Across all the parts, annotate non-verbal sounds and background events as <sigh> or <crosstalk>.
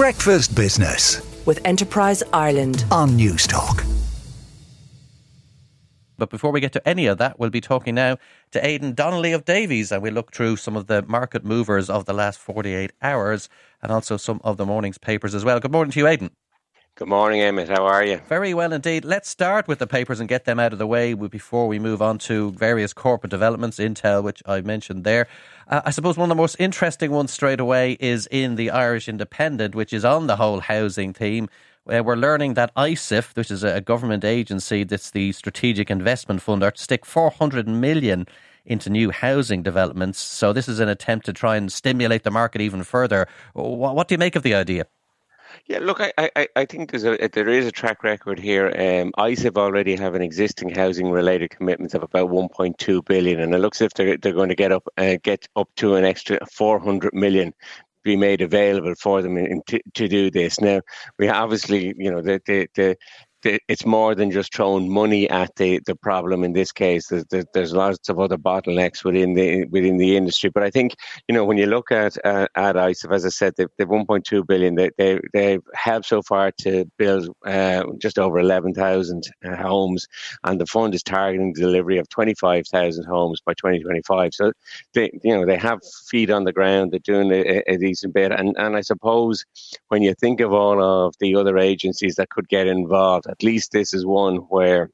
Breakfast Business with Enterprise Ireland on Newstalk. But before we get to any of that, we'll be talking now to Aidan Donnelly of Davy's, and we'll look through some of the market movers of the last 48 hours and also some of the morning's papers as well. Good morning to you, Aidan. Good morning, Emmet. How are you? Very well indeed. Let's start with the papers and get them out of the way before we move on to various corporate developments, Intel, which I mentioned there. Uh, I suppose one of the most interesting ones straight away is in the Irish Independent, which is on the whole housing theme. Uh, we're learning that ISIF, which is a government agency that's the Strategic Investment Fund, are to stick 400 million into new housing developments. So this is an attempt to try and stimulate the market even further. What, what do you make of the idea? Yeah, look, I, I, I think there's a there is a track record here. Um, ISIF already have an existing housing related commitments of about 1.2 billion, and it looks as if they're, they're going to get up uh, get up to an extra 400 million be made available for them in, in to, to do this. Now, we obviously, you know, the, the, the it's more than just throwing money at the, the problem in this case. There's, there's lots of other bottlenecks within the within the industry. But I think you know when you look at uh, at ISIF, as I said, they've, they've 1.2 billion. They they they've helped so far to build uh, just over 11,000 uh, homes, and the fund is targeting delivery of 25,000 homes by 2025. So they you know they have feet on the ground. They're doing a, a decent bit, and and I suppose when you think of all of the other agencies that could get involved at least this is one where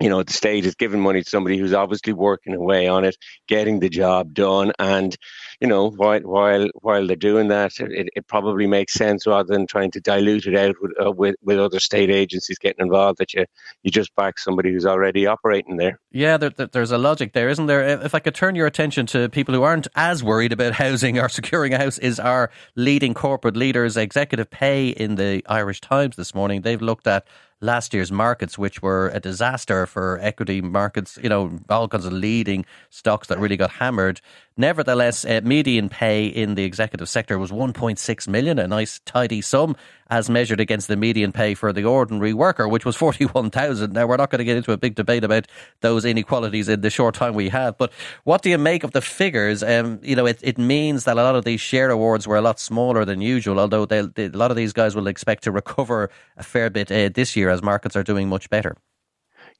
you know the state is giving money to somebody who's obviously working away on it getting the job done. And you know while while while they're doing that it, it probably makes sense rather than trying to dilute it out with, uh, with with other state agencies getting involved that you you just back somebody who's already operating there. Yeah there, there's a logic there isn't there? If i could turn your attention to people who aren't as worried about <laughs> housing or securing a house is our leading corporate leaders. Executive pay in the irish times this morning they've looked at last year's markets, which were a disaster for equity markets, you know, all kinds of leading stocks that really got hammered. Nevertheless, uh, median pay in the executive sector was 1.6 million, a nice tidy sum as measured against the median pay for the ordinary worker, which was <laughs> 41,000. Now, we're not going to get into a big debate about those inequalities in the short time we have, but what do you make of the figures? Um, you know, it, it means that a lot of these share awards were a lot smaller than usual, although they, a lot of these guys will expect to recover a fair bit uh, this year as markets are doing much better.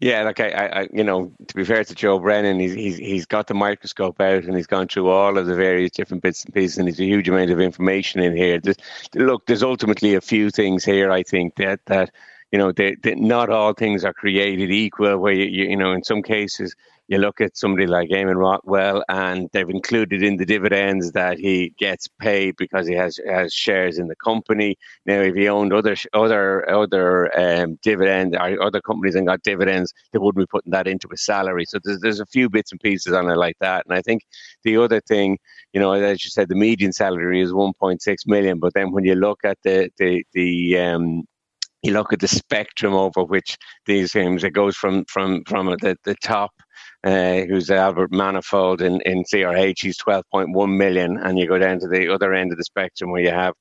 Yeah, like I, I, you know, to be fair to Joe Brennan, he's, he's he's got the microscope out and he's gone through all of the various different bits and pieces, and there's a huge amount of information in here. There's, look, there's ultimately a few things here. I think that that you know, they, they, not all things are created equal. Where you, you, you know, in some cases, you look at somebody like Eamonn Rothwell, and they've included in the dividends that he gets paid because he has has shares in the company. Now, if he owned other other other um, dividend or other companies and got dividends, they wouldn't be putting that into his salary. So there's there's a few bits and pieces on it like that. And I think the other thing, you know, as you said, the median salary is 1.6 million, but then when you look at the the the um, you look at the spectrum over which these things it goes from from from the, the top uh, who's Albert Manifold in, in CRH, he's 12.1 million, and you go down to the other end of the spectrum where you have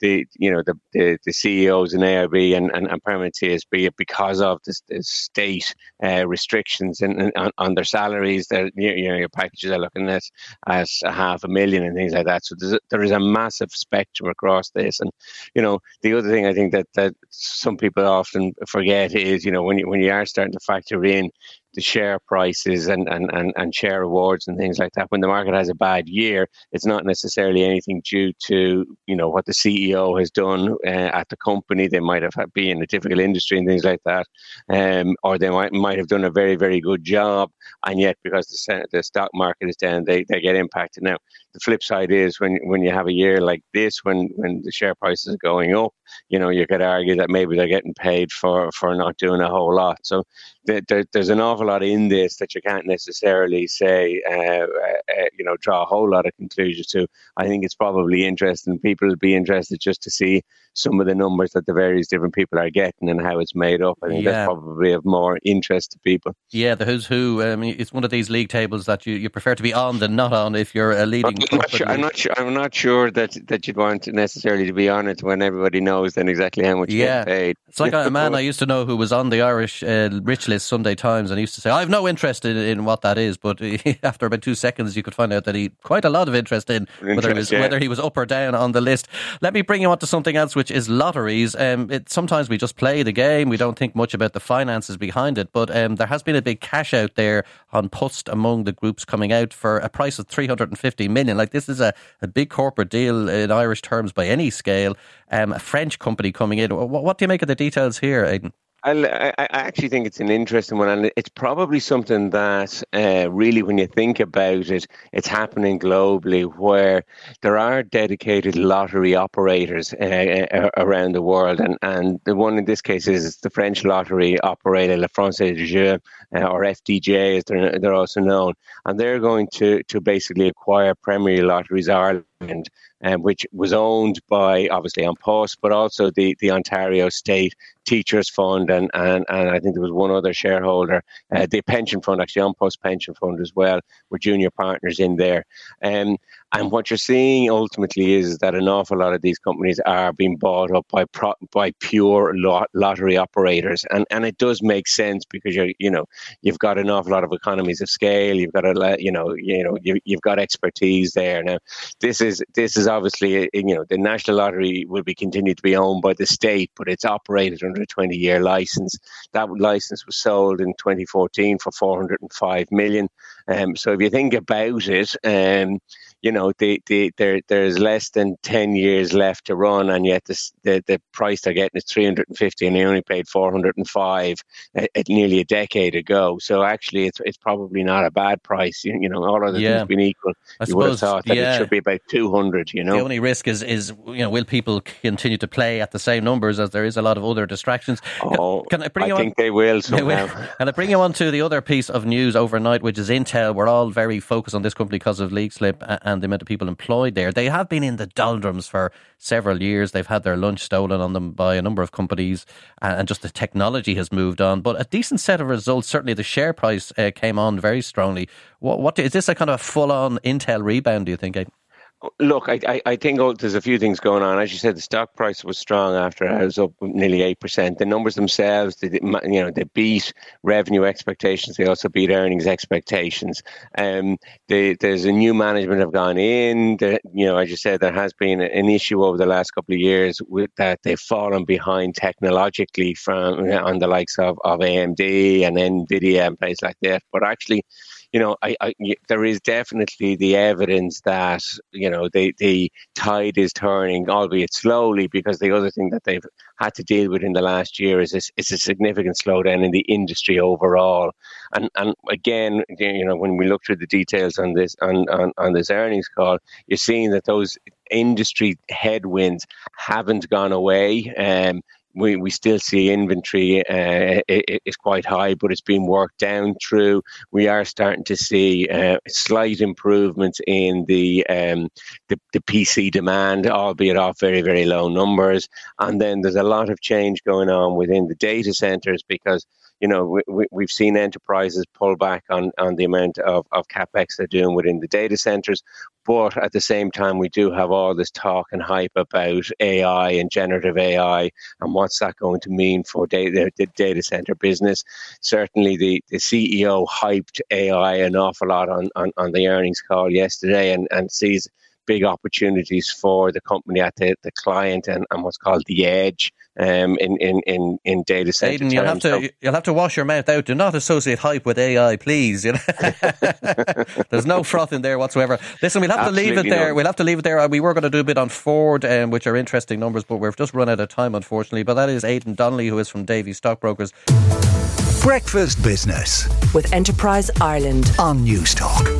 the you know the the, the CEOs in AIB and, and, and permanent TSB because of the, the state uh, restrictions and, on, on, their salaries. That you know your packages are looking at as a half a million and things like that. So a, there is a massive spectrum across this. And you know the other thing I think that that some people often forget is you know when you when you are starting to factor in the share prices and, and, and, and share awards and things like that. When the market has a bad year, it's not necessarily anything due to you know what the CEO has done uh, at the company. They might have been in a difficult industry and things like that, um, or they might might have done a very very good job, and yet because the the stock market is down, they, they get impacted. Now the flip side is when when you have a year like this, when when the share prices are going up, you know you could argue that maybe they're getting paid for for not doing a whole lot. So there, there's an awful lot in this that you can't necessarily say, uh, uh, uh, you know, draw a whole lot of conclusions to. I think it's probably interesting. People will be interested just to see some of the numbers that the various different people are getting and how it's made up. I think yeah. that's probably of more interest to people. Yeah, the who's who. I mean, it's one of these league tables that you, you prefer to be on than not on if you're a leading. I'm not, sure, I'm not sure. I'm not sure that that you'd want necessarily to be on it when everybody knows then exactly how much yeah. you get paid. It's like a man I used to know who was on the Irish uh, Rich List Sunday Times and he used to say, "I have no interest in, in what that is," but <laughs> after about two seconds, you could find out that he quite a lot of interest in whether, interest, was, yeah. whether he was up or down on the list. Let me bring you on to something else which is lotteries. Um, it, sometimes we just play the game. We don't think much about the finances behind it. But um, there has been a big cash out there An Post among the groups coming out for a price of 350 million. Like this is a, a big corporate deal in Irish terms by any scale. Um, a French company coming in. What, what do you make of the details here, Aidan? I, I actually think it's an interesting one, and it's probably something that uh, really, when you think about it, it's happening globally where there are dedicated lottery operators uh, uh around the world, and, and the one in this case is the French lottery operator, La Française des Jeux, uh, or FDJ, as they're, they're also known, and they're going to to basically acquire Premier Lotteries Ireland um, which was owned by obviously An Post, but also the, the Ontario State Teachers Fund, and, and, and I think there was one other shareholder, uh, the pension fund, actually An Post Pension Fund as well, were junior partners in there. Um, and what you're seeing ultimately is that an awful lot of these companies are being bought up by pro, by pure lot, lottery operators, and and it does make sense because you you know you've got an awful lot of economies of scale, you've got a you know you know you, you've got expertise there. Now, this is this is obviously you know the national lottery will be continued to be owned by the state, but it's operated under a 20 year license. That license was sold in 2014 for 405 million. Um, so if you think about it, um, you know, the, the, there, there's less than 10 years left to run, and yet this, the, the price they're getting is 350, and they only paid 405 at, eh, at eh, nearly a decade ago. So actually, it's, it's probably not a bad price. You, you know, all other yeah. things being equal, I you suppose, would have thought that yeah. it should be about 200, you know. The only risk is, is, you know, will people continue to play at the same numbers as there is a lot of other distractions? Oh, can, can I, bring I you think on? <laughs> they will somehow. They will. And I bring you on to the other piece of news overnight, which is Intel. We're all very focused on this company because of Leixlip and the amount of people employed there. They have been in the doldrums for several years. They've had their lunch stolen on them by a number of companies, and just the technology has moved on. But a decent set of results. Certainly, the share price uh, came on very strongly. What, what is this a kind of a full on Intel rebound? Do you think? Look, I, I, I think there's a few things going on. As you said, the stock price was strong after it was up nearly eight percent. The numbers themselves, they, you know, they beat revenue expectations. They also beat earnings expectations. Um, they, there's a new management have gone in. You know, as you said, there has been an issue over the last couple of years with that they've fallen behind technologically from on the likes of, of AMD and Nvidia and places like that. But actually you know, I, I, there is definitely the evidence that you know the the tide is turning, albeit slowly, because the other thing that they've had to deal with in the last year is this, is a significant slowdown in the industry overall. And and again, you know, when we look through the details on this on, on, on this earnings call, you're seeing that those industry headwinds haven't gone away. Um, we, we still see inventory uh, is quite high, but it's being worked down through. We are starting to see uh, slight improvements in the, um, the, the PC demand, albeit off very very low numbers. And then there's a lot of change going on within the data centers because you know, we, we, have seen enterprises pull back on, on the amount of, of capex they're doing within the data centers. But at the same time, we do have all this talk and hype about AI and generative AI and what's that going to mean for data, the data center business. Certainly, the, the CEO hyped AI an awful lot on, on, on the earnings call yesterday and, and sees big opportunities for the company at the, the client and, and what's called the edge um, in, in, in, in data center Aidan, you'll have to so, you'll have to wash your mouth out. Do not associate hype with AI, please. You know? <laughs> There's no froth in there whatsoever. Listen, we'll have to leave it there. Not. We'll have to leave it there. We were going to do a bit on Ford, um, which are interesting numbers, but we've just run out of time, unfortunately. But that is Aidan Donnelly, who is from Davy Stockbrokers. Breakfast Business with Enterprise Ireland on Newstalk.